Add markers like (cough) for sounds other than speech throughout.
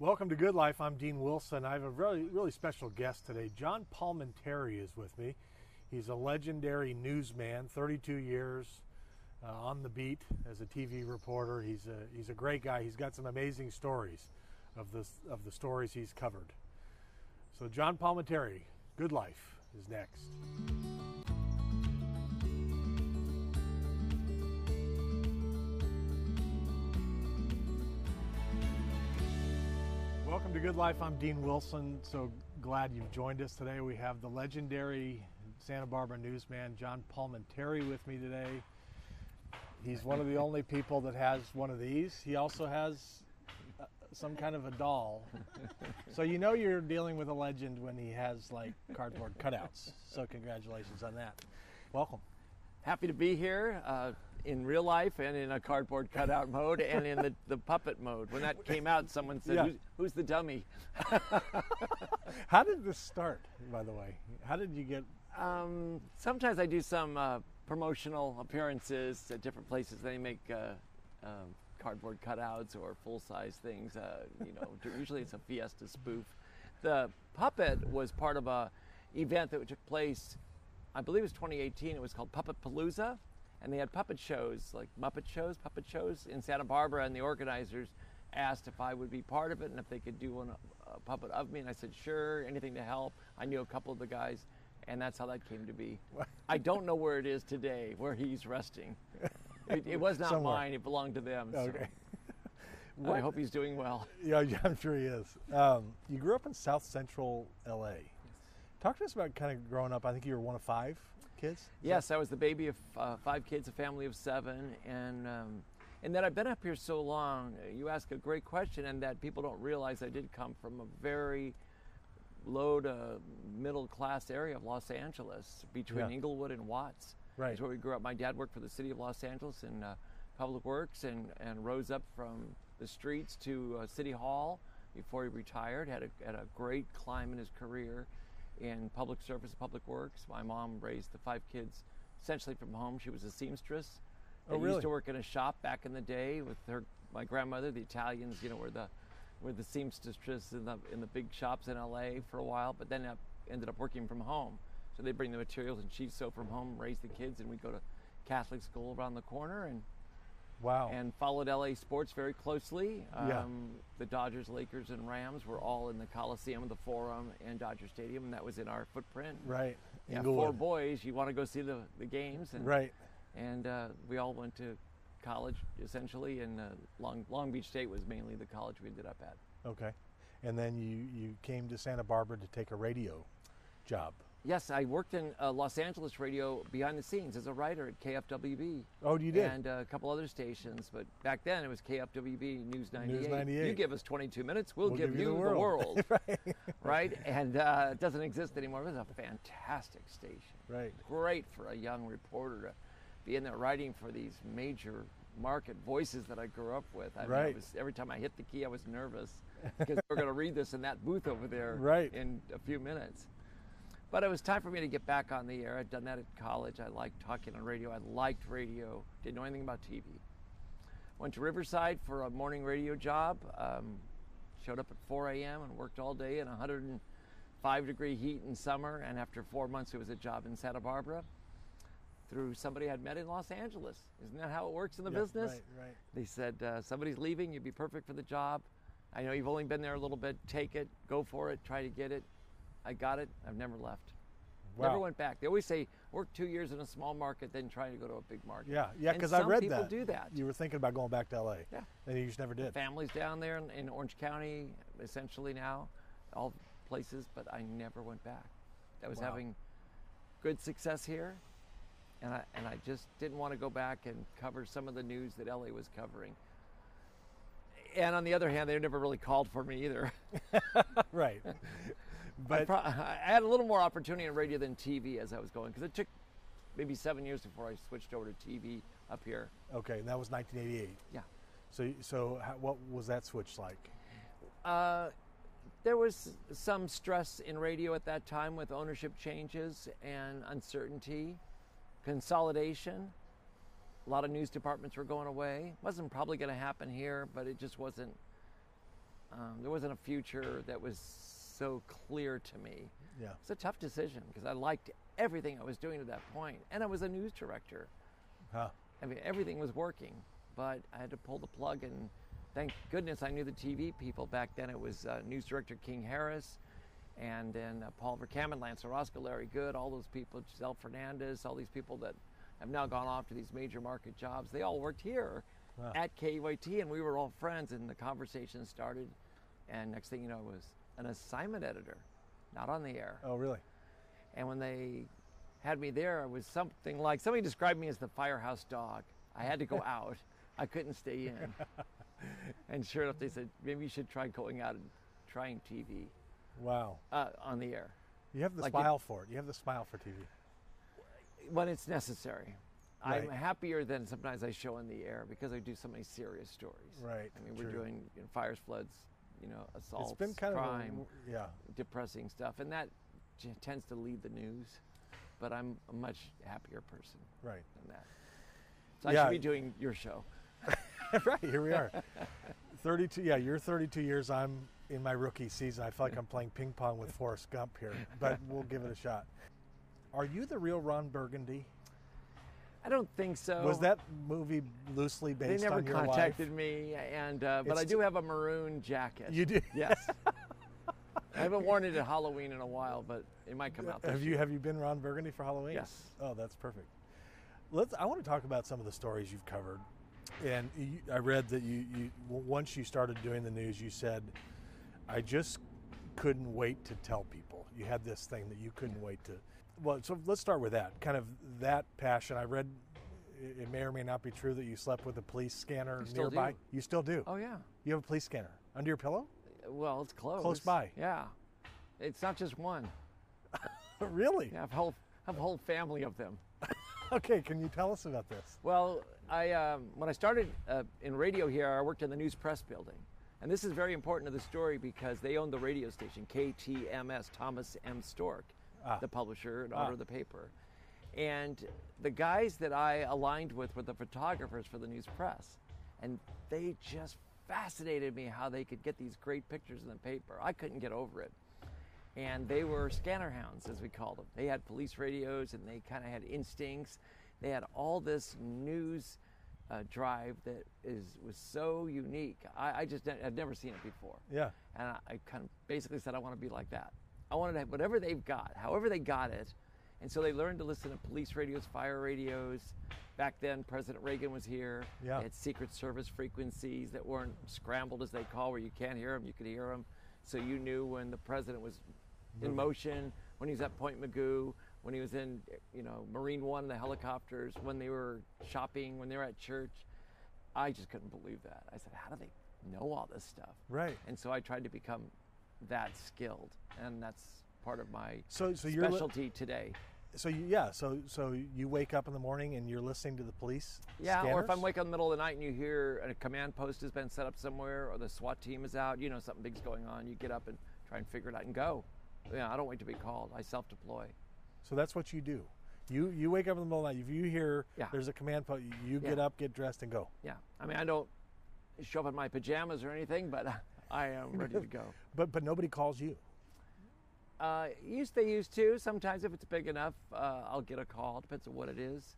Welcome to Good Life. I'm Dean Wilson. I have a really, really special guest today. John Palminteri is with me. He's a legendary newsman, 32 years uh, on the beat as a TV reporter. He's a, he's a great guy. He's got some amazing stories of the, of the stories he's covered. So, John Palminteri, Good Life, is next. Welcome to Good Life. I'm Dean Wilson. So glad you've joined us today. We have the legendary Santa Barbara newsman John Palminteri with me today. He's one of the only people that has one of these. He also has uh, some kind of a doll. So you know you're dealing with a legend when he has like cardboard cutouts. So congratulations on that. Welcome. Happy to be here uh, in real life and in a cardboard cutout mode and in the, (laughs) the puppet mode. When that came out, someone said, Yeah. who's, who's the dummy? (laughs) How did this start, by the way? How did you get Um, sometimes I do some uh, promotional appearances at different places. They make uh, um, cardboard cutouts or full size things. Uh, you know, (laughs) usually it's a Fiesta spoof. The puppet was part of a event that took place, I believe it was 2018. It was called Puppet Palooza, and they had puppet shows like Muppet shows, puppet shows in Santa Barbara, and the organizers asked if I would be part of it and if they could do one a puppet of me, and I said sure, anything to help. I knew a couple of the guys, and that's how that came to be. I don't know where it is today, where he's resting. (laughs) It, it was not Somewhere. mine; it belonged to them. so Okay. (laughs) I hope he's doing well. Yeah, yeah, I'm sure he is. Um, you grew up in South Central LA. Talk to us about kind of growing up. I think you were one of five kids. Is Yes, I was the baby of uh, five kids, a family of seven, and um, and that I've been up here so long. You ask a great question, and that people don't realize I did come from a very low to middle class area of Los Angeles, between Yeah. Inglewood and Watts. Right. That's where we grew up. My dad worked for the city of Los Angeles in uh, public works, and and rose up from the streets to uh, City Hall before he retired. Had a had a great climb in his career in public service, public works. My mom raised the five kids essentially from home. She was a seamstress. Oh, really? Used to work in a shop back in the day with her, my grandmother. The Italians, you know, were the were the seamstresses in the in the big shops in L.A. for a while, but then ended up working from home. So they bring the materials and she'd sew from home, raise the kids, and we go to Catholic school around the corner and Wow. and followed LA sports very closely. Yeah. Um, the Dodgers, Lakers, and Rams were all in the Coliseum, the Forum, and Dodger Stadium, and that was in our footprint. right. Yeah, four boys. You want to go see the, the games, and Right. and uh, we all went to college essentially, and uh, Long Long Beach State was mainly the college we ended up at. Okay. And then you you came to Santa Barbara to take a radio job. Yes, I worked in uh, Los Angeles radio behind the scenes as a writer at KFWB. Oh, you did. And uh, a couple other stations, but back then it was KFWB News 98. News 98. You give us 22 minutes, we'll, We'll give, you the world. (laughs) right. right? And uh, it doesn't exist anymore. It was a fantastic station. Right. Great for a young reporter to be in there writing for these major market voices that I grew up with. I mean, Right. was, every time I hit the key, I was nervous because we're going to read this in that booth over there (laughs) Right. in a few minutes. But it was time for me to get back on the air. I'd done that at college. I liked talking on radio. I liked radio. Didn't know anything about TV. Went to Riverside for a morning radio job. Um, showed up at 4 a.m. and worked all day in 105 degree heat in summer. And after four months, it was a job in Santa Barbara through somebody I'd met in Los Angeles. Isn't that how it works in the Yeah, business? Right. Right. They said, uh, somebody's leaving, you'd be perfect for the job. I know you've only been there a little bit. Take it, go for it, try to get it. I got it. I've never left. Never went back. They always say, work two years in a small market, then try to go to a big market. Yeah. Yeah. Because I read people that. do that. You were thinking about going back to LA. Yeah. And you just never did. Families down there in, in Orange County, essentially now, all places, but I never went back. I was Wow. having good success here, and I and I just didn't want to go back and cover some of the news that LA was covering. And on the other hand, they never really called for me either. (laughs) right. (laughs) I, But pro- (laughs) I had a little more opportunity in radio than TV as I was going, because it took maybe seven years before I switched over to TV up here. okay, and that was 1988. Yeah. So so how, what was that switch like? Uh, there was some stress in radio at that time with ownership changes and uncertainty, consolidation. A lot of news departments were going away. Wasn't probably going to happen here, but it just wasn't Um, there wasn't a future that was so clear to me. Yeah. It's a tough decision because I liked everything I was doing to that point, and I was a news director. Huh. I mean, everything was working, but I had to pull the plug, and thank goodness I knew the TV people back then. It was uh, news director King Harris, and then uh, Paul Vercammen, Lance Orozco, Larry Good, all those people, Giselle Fernandez, all these people that have now gone off to these major market jobs. They all worked here Wow. at KEYT, and we were all friends, and the conversation started. And next thing you know, it was an assignment editor, not on the air. Oh, really? And when they had me there, it was something like somebody described me as the firehouse dog. I had to go (laughs) out. I couldn't stay in. (laughs) and sure enough, they said maybe you should try going out and trying TV Wow. uh, on the air You have the Like it- smile for it. You have the smile for TV. when it's necessary. I'm happier than sometimes I show on the air because I do so many serious stories. Right, I mean, we're doing you know, fires, floods, you know, assaults, it's been kind crime. of a, yeah. depressing stuff, and that j- tends to lead the news. But I'm a much happier person Right. than that. So I should be doing your show. (laughs) right, here we are. 32, yeah, you're 32 years. I'm in my rookie season. I feel like I'm (laughs) playing ping pong with Forrest Gump here, but we'll give it a shot. Are you the real Ron Burgundy? I don't think so. Was that movie loosely based never on your life? They never contacted life? me, and uh, but It's I do have a maroon jacket. You do? (laughs) Yes. I haven't worn it at Halloween in a while, but it might come out. This Have you year. have you been Ron Burgundy for Halloween? Yes. Oh, that's perfect. Let's. I want to talk about some of the stories you've covered, and you, I read that you, you once you started doing the news, you said, "I just couldn't wait to tell people." You had this thing that you couldn't wait to. Well, so let's start with that. Kind of that passion. I read. It may or may not be true that you slept with a police scanner nearby. do. You still do. Oh yeah. You have a police scanner under your pillow. Well, it's close. Close by. Yeah. It's not just one. (laughs) really? Yeah, I have a whole, I have a whole family of them. (laughs) Okay. Can you tell us about this? Well, I um, when I started uh, in radio here, I worked in the news press building, and this is very important to the story because they owned the radio station KTMS, Thomas M. Storke, Ah. the publisher and Ah. owner of the paper, and the guys that I aligned with were the photographers for the news press, and they just fascinated me how they could get these great pictures in the paper. I couldn't get over it and they were scanner hounds, as we called them. They had police radios, and they kind of had instincts. They had all this news uh, drive that is was so unique. I, I just I'd never seen it before, Yeah. and I, I kind of basically said I want to be like that. I wanted to have whatever they've got, however they got it, and so they learned to listen to police radios, fire radios. Back then, President Reagan was here. Yeah. They had Secret Service frequencies that weren't scrambled, as they call, where you can't hear them, you could hear them. So you knew when the president was in motion, when he was at Point Mugu, when he was in, you know, Marine One, the helicopters, when they were shopping, when they were at church. I just couldn't believe that. I said, how do they know all this stuff? Right. And so I tried to become that skilled, and that's part of my So so you're li- specialty today. So you, yeah, so so you wake up in the morning and you're listening to the police. Yeah, or if I'm scanners? waking up in the middle of the night and you hear a command post has been set up somewhere, or the SWAT team is out, you know something big's going on. You get up and try and figure it out and go. Yeah, I don't wait to be called. I self-deploy. So that's what you do. You you wake up in the middle of the night. If you hear Yeah. there's a command post, you get Yeah. up, get dressed, and go. Yeah, I mean I don't show up in my pajamas or anything, but (laughs) I am ready to go. (laughs) But but nobody calls you. Uh, used they used to. Sometimes if it's big enough, uh, I'll get a call. Depends on what it is.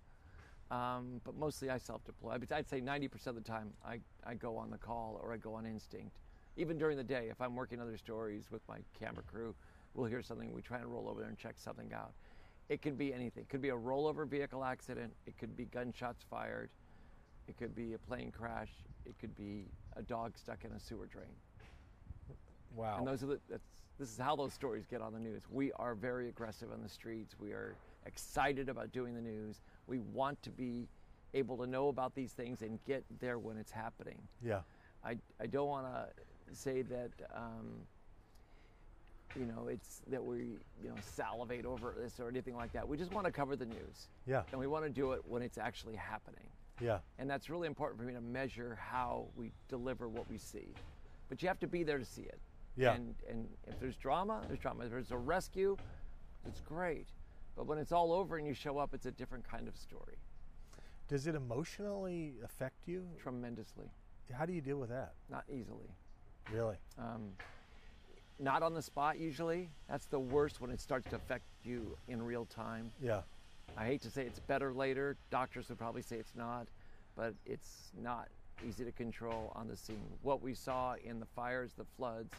Um, but mostly I self-deploy. I'd say 90% of the time I, I go on the call or I go on instinct. Even during the day, if I'm working other stories with my camera crew, we'll hear something. We try and roll over there and check something out. It could be anything. It could be a rollover vehicle accident. It could be gunshots fired. It could be a plane crash. It could be a dog stuck in a sewer drain. Wow. And those are the, that's, this is how those stories get on the news. We are very aggressive on the streets. We are excited about doing the news. We want to be able to know about these things and get there when it's happening. yeah. I, I don't want to say that, um, you know, it's that we, you know, salivate over this or anything like that. We just want to cover the news. Yeah. And we want to do it when it's actually happening. Yeah. And that's really important for me to measure how we deliver what we see. But you have to be there to see it. Yeah. And, and if there's drama, there's drama. If there's a rescue, it's great. But when it's all over and you show up, it's a different kind of story, Does it emotionally affect you? tremendously, How do you deal with that? not easily. Really? Um, not on the spot usually. That's the worst when it starts to affect you in real time. Yeah. I hate to say it's better later. Doctors would probably say it's not, but it's not easy to control on the scene. What we saw in the fires, the floods,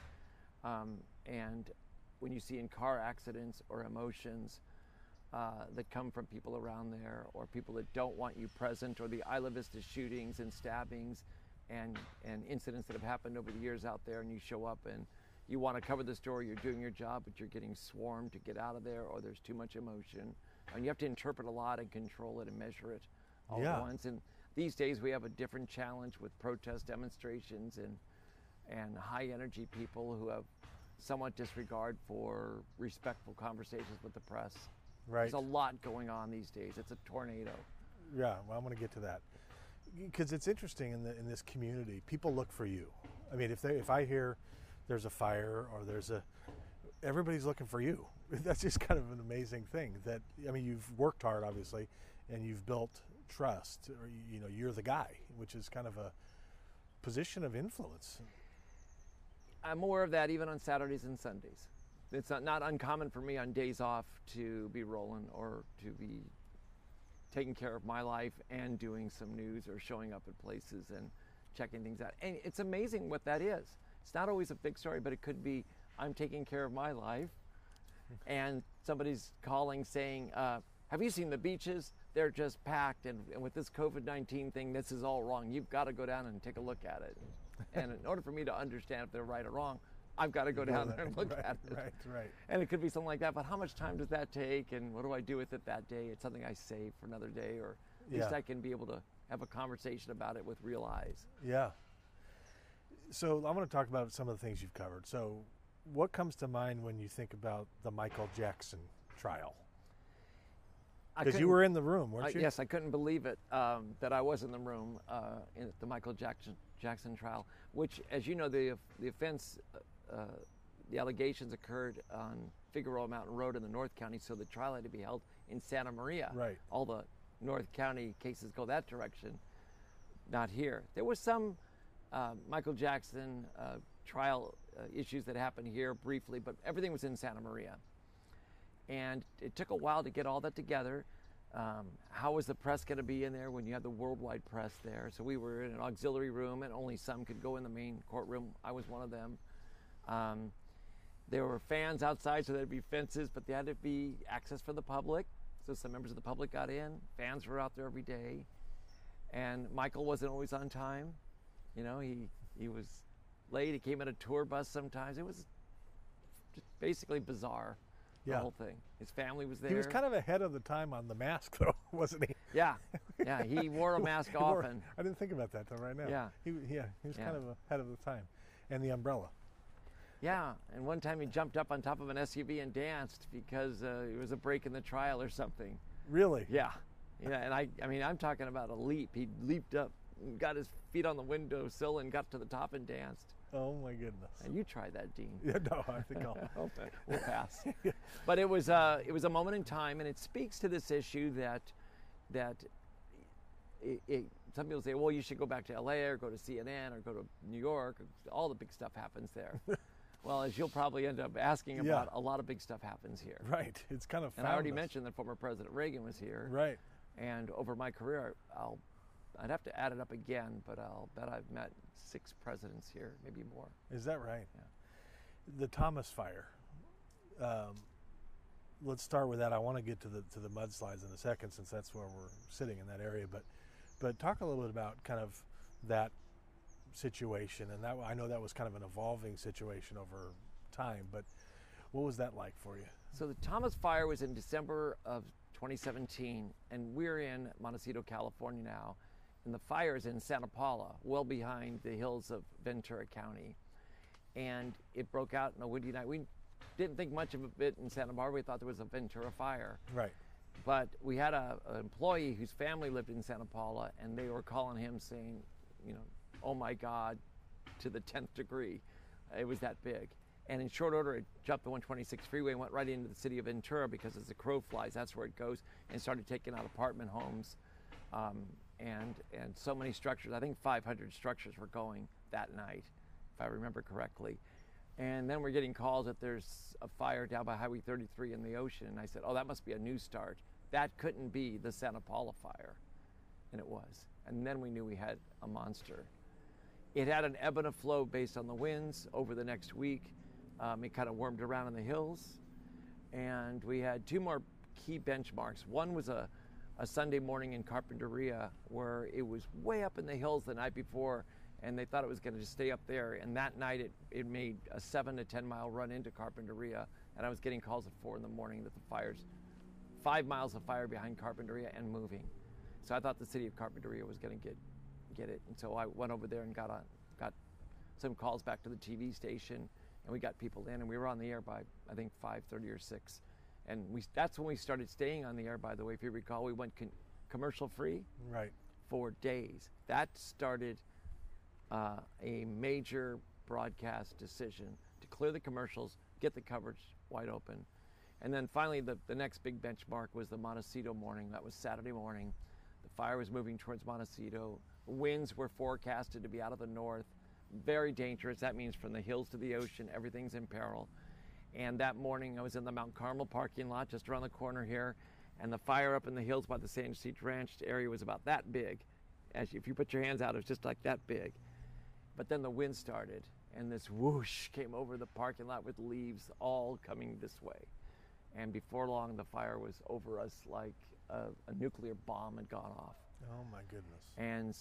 um, and when you see in car accidents or emotions uh, that come from people around there or people that don't want you present or the Isla Vista shootings and stabbings and, and incidents that have happened over the years out there and you show up and you want to cover the story, you're doing your job, but you're getting swarmed to get out of there or there's too much emotion. And you have to interpret a lot and control it and measure it all Yeah. at once. And these days we have a different challenge with protest demonstrations and and high energy people who have somewhat disregard for respectful conversations with the press. Right. There's a lot going on these days. It's a tornado. Yeah, well, I'm going to get to that because it's interesting in the in this community. People look for you. I mean, if they if I hear there's a fire or there's a everybody's looking for you. (laughs) That's just kind of an amazing thing. That I mean, you've worked hard, obviously, and you've built trust. Or you know, you're the guy, which is kind of a position of influence. I'm more of that even on Saturdays and Sundays. It's not, not uncommon for me on days off to be rolling or to be taking care of my life and doing some news or showing up at places and checking things out. And it's amazing what that is. It's not always a big story, but it could be I'm taking care of my life (laughs) and somebody's calling saying, uh, Have you seen the beaches? They're just packed. And, and with this COVID 19 thing, this is all wrong. You've got to go down and take a look at it. And in order for me to understand if they're right or wrong, I've got to go down there and (laughs) look right, at it. Right, right. And it could be something like that, but how much time does that take and what do I do with it that day? It's something I save for another day, or at least I can be able to have a conversation about it with real eyes. Yeah. So I want to talk about some of the things you've covered. So, what comes to mind when you think about the Michael Jackson trial? Because you were in the room, weren't you? yes, I couldn't believe it um, that I was in the room uh, in the Michael Jackson Jackson trial, which, as you know, the the offense, uh, uh, the allegations occurred on Figueroa Mountain Road in the North County, so the trial had to be held in Santa Maria. Right. All the North County cases go that direction, not here. There was some uh, Michael Jackson uh, trial uh, issues that happened here briefly, but everything was in Santa Maria and it took a while to get all that together. Um, how was the press going to be in there when you had the worldwide press there? So we were in an auxiliary room, and only some could go in the main courtroom. I was one of them. Um, there were fans outside, so there'd be fences, but there had to be access for the public. So some members of the public got in. Fans were out there every day, and Michael wasn't always on time. You know, he he was late. He came in a tour bus sometimes. It was basically bizarre. The Yeah. whole thing. His family was there. He was kind of ahead of the time on the mask, (laughs) though, wasn't he? Yeah, (laughs) yeah. He wore a mask (laughs) wore- often. I didn't think about that till right now. Yeah. He, yeah, he was Yeah. kind of ahead of the time. And the umbrella. Yeah, and one time he jumped up on top of an SUV and danced because uh, it was a break in the trial or something. Really? Yeah, yeah. And I, I mean, I'm talking about a leap. He leaped up, got his feet on the windowsill, and got to the top and danced. Oh my goodness. And you try that, Dean. Yeah, no, I think I'll. (laughs) We'll (laughs) pass. But it was uh, it was a moment in time, and it speaks to this issue that that it, it, some people say, well, you should go back to LA or go to CNN or go to New York. All the big stuff happens there. (laughs) well, as you'll probably end up asking Yeah. about, a lot of big stuff happens here. Right. It's kind of. And I already us. mentioned that former President Reagan was here. Right. And over my career, I'll I'd have to add it up again, but I'll bet I've met six presidents here, maybe more. Is that right? Yeah. The Thomas Fire. Um, let's start with that. I want to get to the to the mudslides in a second, since that's where we're sitting in that area. But but talk a little bit about kind of that situation, and that I know that was kind of an evolving situation over time. But what was that like for you? So the Thomas Fire was in December of 2017, and we're in Montecito, California now, and the fire is in Santa Paula, well behind the hills of Ventura County. And it broke out in a windy night. We didn't think much of it in Santa Barbara. We thought there was a Ventura fire. Right. But we had a, an employee whose family lived in Santa Paula, and they were calling him saying, you know, oh my God, to the 10th degree. It was that big. And in short order, it jumped the 126 freeway and went right into the city of Ventura because as the crow flies, that's where it goes, and started taking out apartment homes. Um, and, and so many structures, I think 500 structures were going that night. if I remember correctly. And then we're getting calls that there's a fire down by Highway 33 in the ocean. And I said, oh, that must be a new start. That couldn't be the Santa Paula fire. And it was. And then we knew we had a monster. It had an ebb and a flow based on the winds over the next week. Um, it kind of wormed around in the hills. And we had two more key benchmarks. One was a, a Sunday morning in Carpinteria where it was way up in the hills the night before and they thought it was going to just stay up there. And that night it, it made a seven to 10 mile run into Carpinteria. And I was getting calls at four in the morning that the fire's five miles of fire behind Carpinteria and moving. So I thought the city of Carpinteria was going to get get it. And so I went over there and got on, got some calls back to the TV station, and we got people in, and we were on the air by I think 5:30 or 6, and we that's when we started staying on the air. By the way, if you recall, we went con- commercial free Right. for days. That started uh, a major broadcast decision to clear the commercials, get the coverage wide open. And then finally, the, the next big benchmark was the Montecito morning. That was Saturday morning. The fire was moving towards Montecito. Winds were forecasted to be out of the north. Very dangerous. That means from the hills to the ocean, everything's in peril. And that morning, I was in the Mount Carmel parking lot just around the corner here, and the fire up in the hills by the San Ysidro Ranch area was about that big. As if you put your hands out, it was just like that big. But then the wind started, and this whoosh came over the parking lot with leaves all coming this way. And before long, the fire was over us like a, a nuclear bomb had gone off. Oh my goodness. And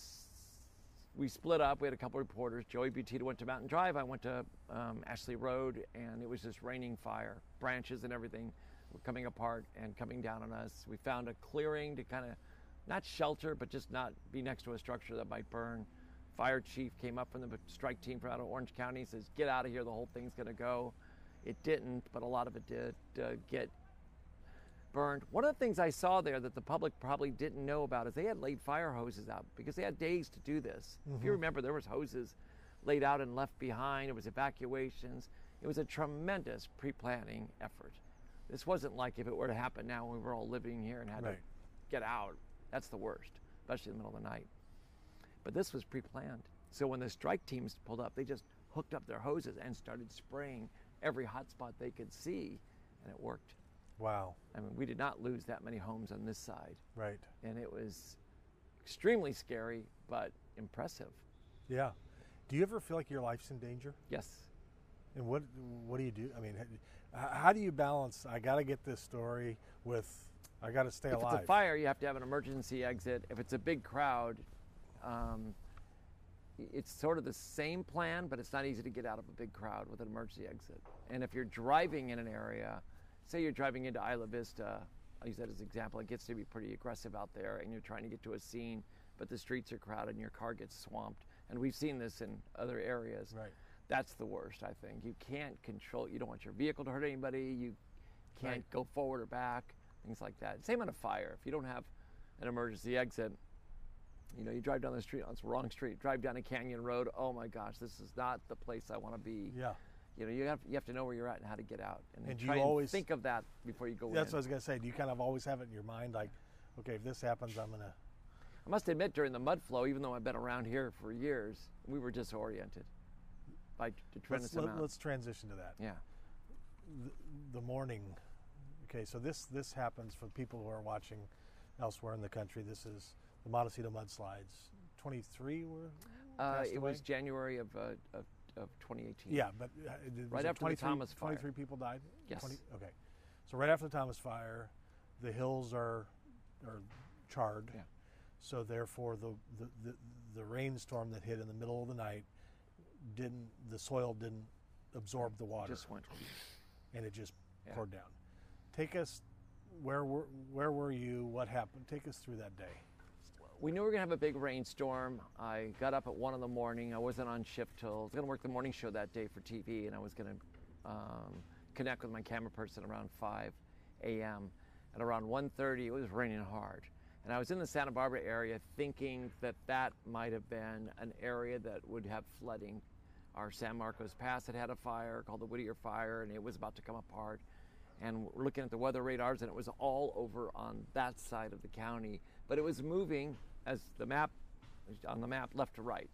we split up. We had a couple reporters. Joey Buttitta went to Mountain Drive. I went to um, Ashley Road, and it was just raining fire. Branches and everything were coming apart and coming down on us. We found a clearing to kind of not shelter, but just not be next to a structure that might burn. Fire chief came up from the strike team from out of Orange County. Says, "Get out of here. The whole thing's going to go." It didn't, but a lot of it did uh, get burned. One of the things I saw there that the public probably didn't know about is they had laid fire hoses out because they had days to do this. If you mm-hmm. remember, there was hoses laid out and left behind. It was evacuations. It was a tremendous pre-planning effort. This wasn't like if it were to happen now when we were all living here and had Right. to get out. That's the worst, especially in the middle of the night. But this was pre-planned. So when the strike teams pulled up, they just hooked up their hoses and started spraying every hot spot they could see, and it worked. Wow. I mean, we did not lose that many homes on this side, Right. and it was extremely scary but impressive. Yeah. Do you ever feel like your life's in danger? Yes. And what what do you do? I mean, how do you balance? I got to get this story with I got to stay If alive. it's a fire, you have to have an emergency exit. If it's a big crowd, um, it's sort of the same plan, but it's not easy to get out of a big crowd with an emergency exit. And if you're driving in an area, say you're driving into Isla Vista, I'll use that as an example, it gets to be pretty aggressive out there and you're trying to get to a scene, but the streets are crowded and your car gets swamped. And we've seen this in other areas. Right. That's the worst, I think. You can't control, you don't want your vehicle to hurt anybody, you can't Right. go forward or back, things like that. Same on a fire. If you don't have an emergency exit, you know, you drive down the street on the wrong street, drive down a canyon road. Oh my gosh, this is not the place I want to be. Yeah. You know, you have you have to know where you're at and how to get out, and, And you always- think of that before you go That's in. what I was gonna say. Do you kind of always have it in your mind, like, okay, if this happens, I'm gonna. I must admit, during the mud flow, even though I've been around here for years, we were disoriented by t- Let's, tremendous Let's transition to that. yeah. The, the morning. Okay, so this this happens for people who are watching elsewhere in the country. This is the Montecito mudslides. 23 were. Uh, it away? was January of, uh, of, of 2018. Yeah, but uh, Right after the 23 Thomas fire. 23 people died. Yes. okay, so right after the Thomas fire, the hills are are charred. Yeah. So therefore, the, the the the rainstorm that hit in the middle of the night didn't the soil didn't absorb the water, Just went. and it just Yeah. poured down. Take us where were where were you? What happened? Take us through that day. We knew we were gonna have a big rainstorm. I got up at one in the morning. I wasn't on shift till I was gonna work the morning show that day for TV, and I was gonna um, connect with my camera person around 5 a.m. At around 1:30, it was raining hard, and I was in the Santa Barbara area thinking that that might have been an area that would have flooding. Our San Marcos Pass had had a fire called the Whittier Fire, and it was about to come apart and we're looking at the weather radars and it was all over on that side of the county but it was moving as the map on the map left to right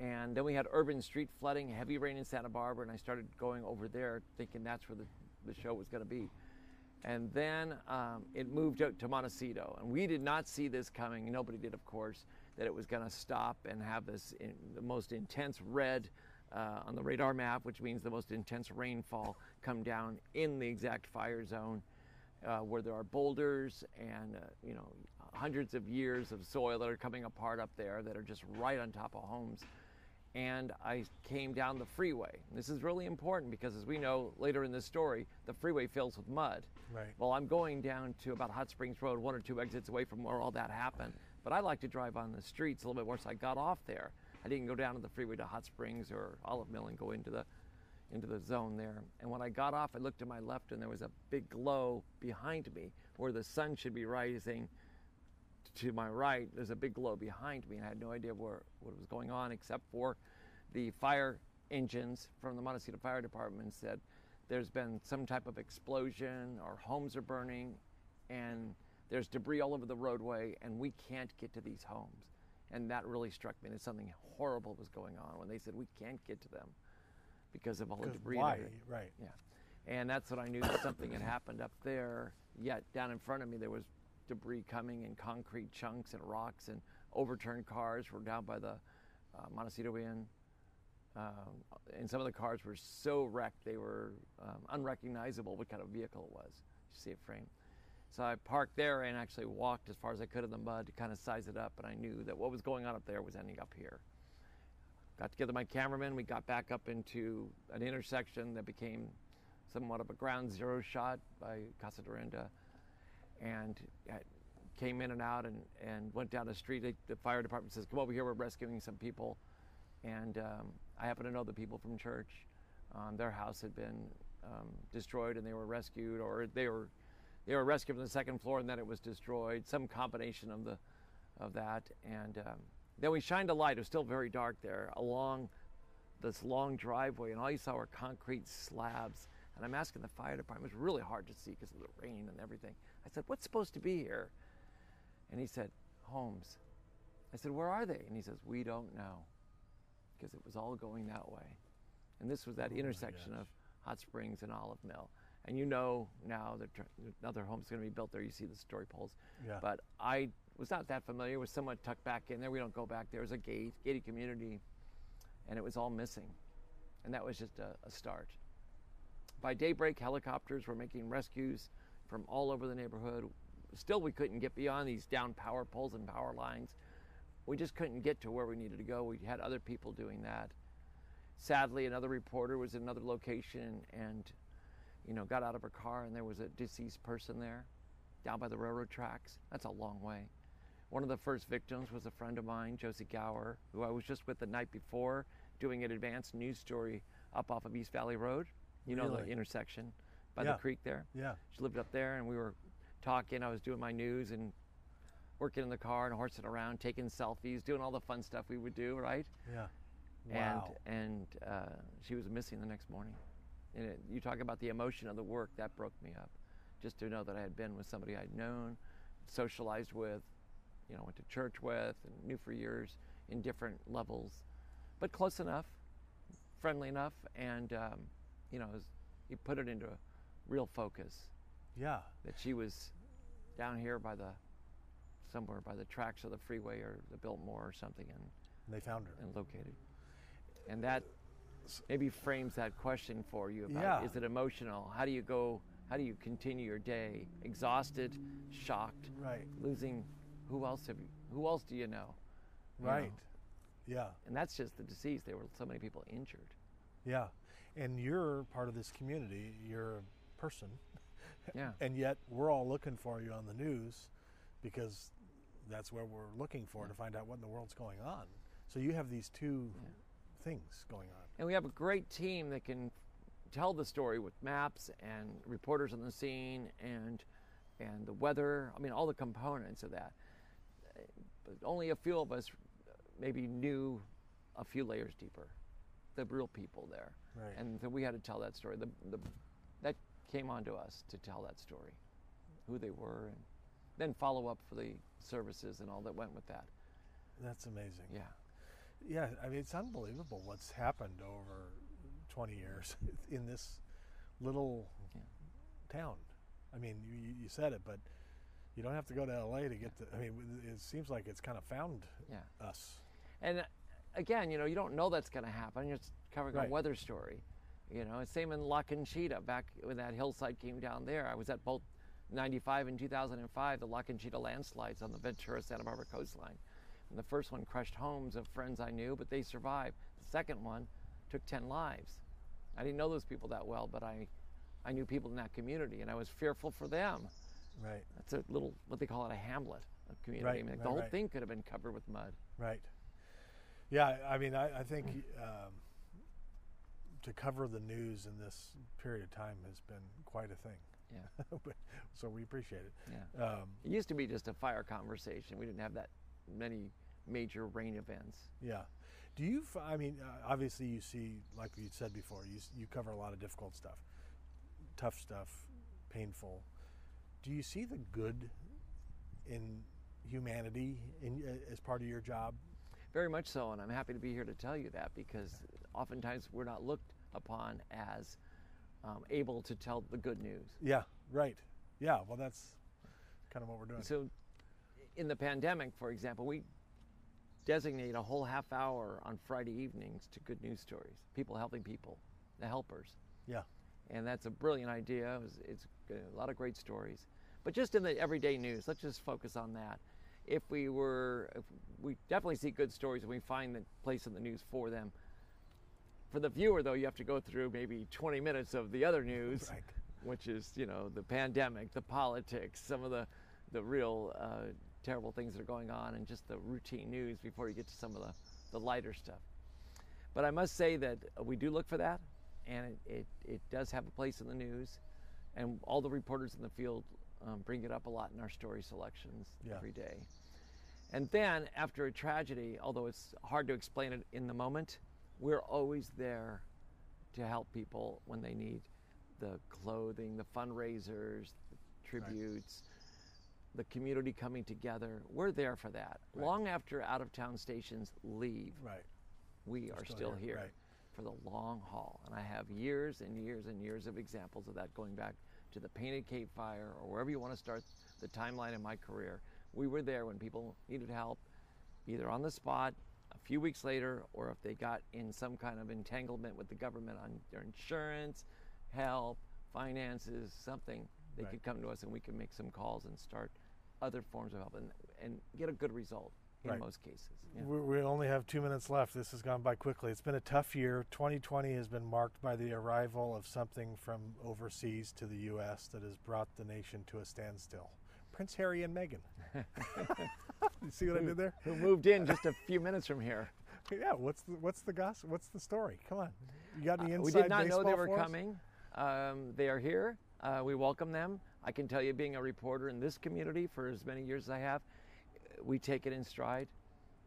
And then we had urban street flooding, heavy rain in Santa Barbara, and I started going over there thinking that's where the, the show was going to be. And then um, it moved out to Montecito, and we did not see this coming. Nobody did, of course, that it was going to stop and have this in, the most intense red uh, on the radar map, which means the most intense rainfall, come down in the exact fire zone, uh, where there are boulders and uh, you know hundreds of years of soil that are coming apart up there that are just right on top of homes and I came down the freeway. This is really important because, as we know later in this story, the freeway fills with mud. Right. Well, I'm going down to about Hot Springs Road, one or two exits away from where all that happened. But I like to drive on the streets a little bit more, so I got off there. I didn't go down to the freeway to Hot Springs or Olive Mill and go into the into the zone there. And when I got off, I looked to my left, and there was a big glow behind me where the sun should be rising to my right, there's a big glow behind me, and I had no idea where, what was going on except for the fire engines from the Montecito Fire Department said there's been some type of explosion, or homes are burning, and there's debris all over the roadway, and we can't get to these homes. And that really struck me that something horrible was going on when they said we can't get to them because of all the debris. Why? Right. Yeah. And that's when I knew that something had happened up there. Yet down in front of me, there was debris coming in concrete chunks and rocks and overturned cars were down by the uh, Montecito Inn. Um, and some of the cars were so wrecked they were um, unrecognizable what kind of vehicle it was. You see a frame. So I parked there and actually walked as far as I could in the mud to kind of size it up. And I knew that what was going on up there was ending up here. Got together my cameraman. We got back up into an intersection that became somewhat of a ground zero shot by Casa Dorinda, and uh, came in and out and, and went down the street. The- fire department says, "Come over here. We're rescuing some people." And um, I happen to know the people from church. Um, their house had been um, destroyed, and they were rescued, or they were they were rescued from the second floor, and then it was destroyed. Some combination of the of that, and um, then we shined a light. It was still very dark there along this long driveway, and all you saw were concrete slabs. And I'm asking the fire department. It was really hard to see because of the rain and everything. I said, "What's supposed to be here?" And he said, "Homes." I said, "Where are they?" And he says, "We don't know," because it was all going that way. And this was that Oh intersection of Hot Springs and Olive Mill. And you know now that another home's going to be built there. You see the story poles. Yeah. But I was not that familiar. It was somewhat tucked back in there. We don't go back there. It was a gate, gated community, and it was all missing. And that was just a, a start. By daybreak, helicopters were making rescues from all over the neighborhood. Still, we couldn't get beyond these down power poles and power lines. We just couldn't get to where we needed to go. We had other people doing that. Sadly, another reporter was in another location and, you know, got out of her car and there was a deceased person there down by the railroad tracks. That's a long way. One of the first victims was a friend of mine, Josie Gower, who I was just with the night before doing an advanced news story up off of East Valley Road. You know the intersection by Yeah. the creek there. Yeah. She lived up there, and we were talking. I was doing my news and working in the car and horsing around, taking selfies, doing all the fun stuff we would do, right? Yeah. Wow. And and uh, she was missing the next morning. And it, you talk about the emotion of the work that broke me up, just to know that I had been with somebody I'd known, socialized with, you know, went to church with, and knew for years in different levels, but close enough, friendly enough, and um, you know, it was, you put it into a real focus yeah. that she was down here by the somewhere by the tracks of the freeway or the Biltmore or something and, They found her. and located. And that maybe frames that question for you about Yeah. is it emotional? How do you go how do you continue your day? Exhausted, shocked, Right. losing who else have you who else do you know? You know? Right. Yeah. And that's just the disease. There were so many people injured. Yeah. And you're part of this community. You're person. Yeah. (laughs) And yet we're all looking for you on the news because that's where we're looking for to find out what in the world's going on. So you have these two things going on. And we have a great team that can tell the story with maps and reporters on the scene and and the weather. I mean, all the components of that. But only a few of us maybe knew a few layers deeper, the real people there. Right. And so we had to tell that story. The, the, came onto us to tell that story, who they were, and then follow up for the services and all that went with that. That's amazing. Yeah. Yeah, I mean, it's unbelievable what's happened over 20 years (laughs) in this little Yeah. town. I mean, you, you- said it, but you don't have to go to LA to get to. I mean, it seems like it's kind of found Yeah. us. And uh, again, you know, you don't know that's going to happen. You're covering Right. a weather story. You know, same in La Conchita back when that hillside came down there. I was at both 95 and 2005, the La Conchita landslides on the Ventura Santa Barbara coastline. And the first one crushed homes of friends I knew, but they survived. The second one took 10 lives. I didn't know those people that well, but I, I knew people in that community, and I was fearful for them. Right. That's a little, what they call it, a hamlet, a community. Right, I mean, right, the whole right. thing could have been covered with mud. Right. Yeah, I mean, I, I think um, to cover the news in this period of time has been quite a thing. Yeah. (laughs) But- so we appreciate it. Yeah. Um, It used to be just a fire conversation. We didn't have that many major rain events. yeah. Do you? I mean, uh, obviously, you see, like you said before, you you cover a lot of difficult stuff, tough stuff, painful. Do you see the good in humanity in, uh, as part of your job? Very much so, and I'm happy to be here to tell you that because oftentimes we're not looked upon as um, able to tell the good news. Yeah. Right. Yeah. Well, that's kind of what we're doing. So, in the pandemic, for example, we designate a whole half hour on Friday evenings to good news stories, people helping people, the helpers. yeah. and that's a brilliant idea. It was, it's a lot of great stories, but just in the everyday news, let's just focus on that. If we were, if we definitely see good stories and we find the place in the news for them. For the viewer, though, you have to go through maybe 20 minutes of the other news, Right. which is you know the pandemic, the politics, some of the the real uh, terrible things that are going on, and just the routine news before you get to some of the the lighter stuff. But I must say that we do look for that, and it, it, it does have a place in the news, and all the reporters in the field um, bring it up a lot in our story selections Yeah. every day. And then after a tragedy, although it's hard to explain it in the moment, we're always there to help people when they need the clothing, the fundraisers, the tributes, the community coming together. We're there for that. Right. Long after out of town stations leave, Right. we are still still here, here, right. for the long haul. And I have years and years and years of examples of that going back to the Painted Cave Fire or wherever you want to start the timeline in my career. We were there when people needed help, either on the spot, a few weeks later, or if they got in some kind of entanglement with the government on their insurance, help, finances, something, they Right. could come to us and we could make some calls and start other forms of help and, and get a good result in Right. most cases. Yeah. We, we only have two minutes left. This has gone by quickly. It's been a tough year. 2020 has been marked by the arrival of something from overseas to the U.S. that has brought the nation to a standstill. Prince Harry and Meghan. (laughs) (laughs) you see what I did there? who moved in just a few minutes from here. (laughs) Yeah. What's the what's the gossip? What's the story? Come on. You got any Uh, inside we did not know they were coming. Um, they are here. Uh, we welcome them. I can tell you, being a reporter in this community for as many years as I have, we take it in stride.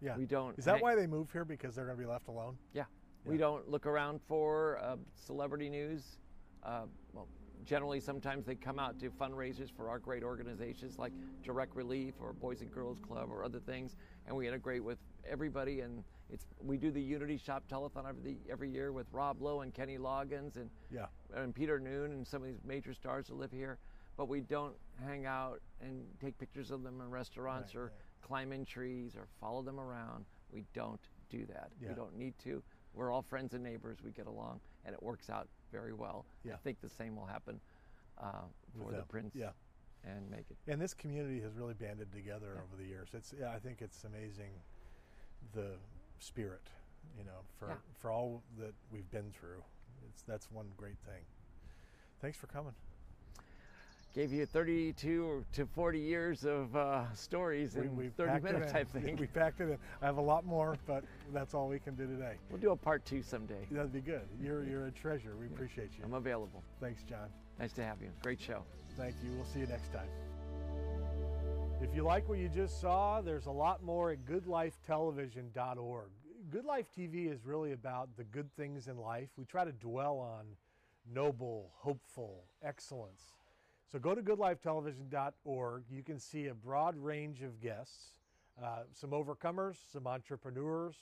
Yeah. We don't. Is that hang- why they move here? Because they're going to be left alone? Yeah. We don't look around for uh, celebrity news. Uh, well, generally, sometimes they come out to fundraisers for our great organizations like Direct Relief or Boys and Girls Club or other things, and we integrate with everybody. And it's we do the Unity Shoppe Telethon every every year with Rob Lowe and Kenny Loggins and Yeah. and Peter Noone and some of these major stars that live here, but we don't hang out and take pictures of them in restaurants Right, or right. climb in trees or follow them around. We don't do that. Yeah. We don't need to. We're all friends and neighbors. We get along, and it works out very well. Yeah. I think the same will happen uh, for the. Prince Yeah. and Meghan. And this community has really banded together Yeah. over the years. It's yeah, I think it's amazing the spirit, you know, for for all that we've been through. It's that's one great thing. Thanks for coming. Gave you 32 to 40 years of uh, stories in 30 packed it minutes, in. I think. We packed it in. I have a lot more, but that's all we can do today. We'll do a part two someday. That'd be good. You're you're a treasure. We appreciate you. I'm available. Thanks, John. Nice to have you. Great show. Thank you. We'll see you next time. If you like what you just saw, there's a lot more at goodlifetelevision.org. Good Life TV is really about the good things in life. We try to dwell on noble, hopeful, excellence. So go to goodlifetelevision.org. You can see a broad range of guests, uh, some overcomers, some entrepreneurs,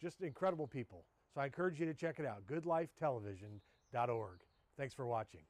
just incredible people. So I encourage you to check it out, goodlifetelevision.org. Thanks for watching.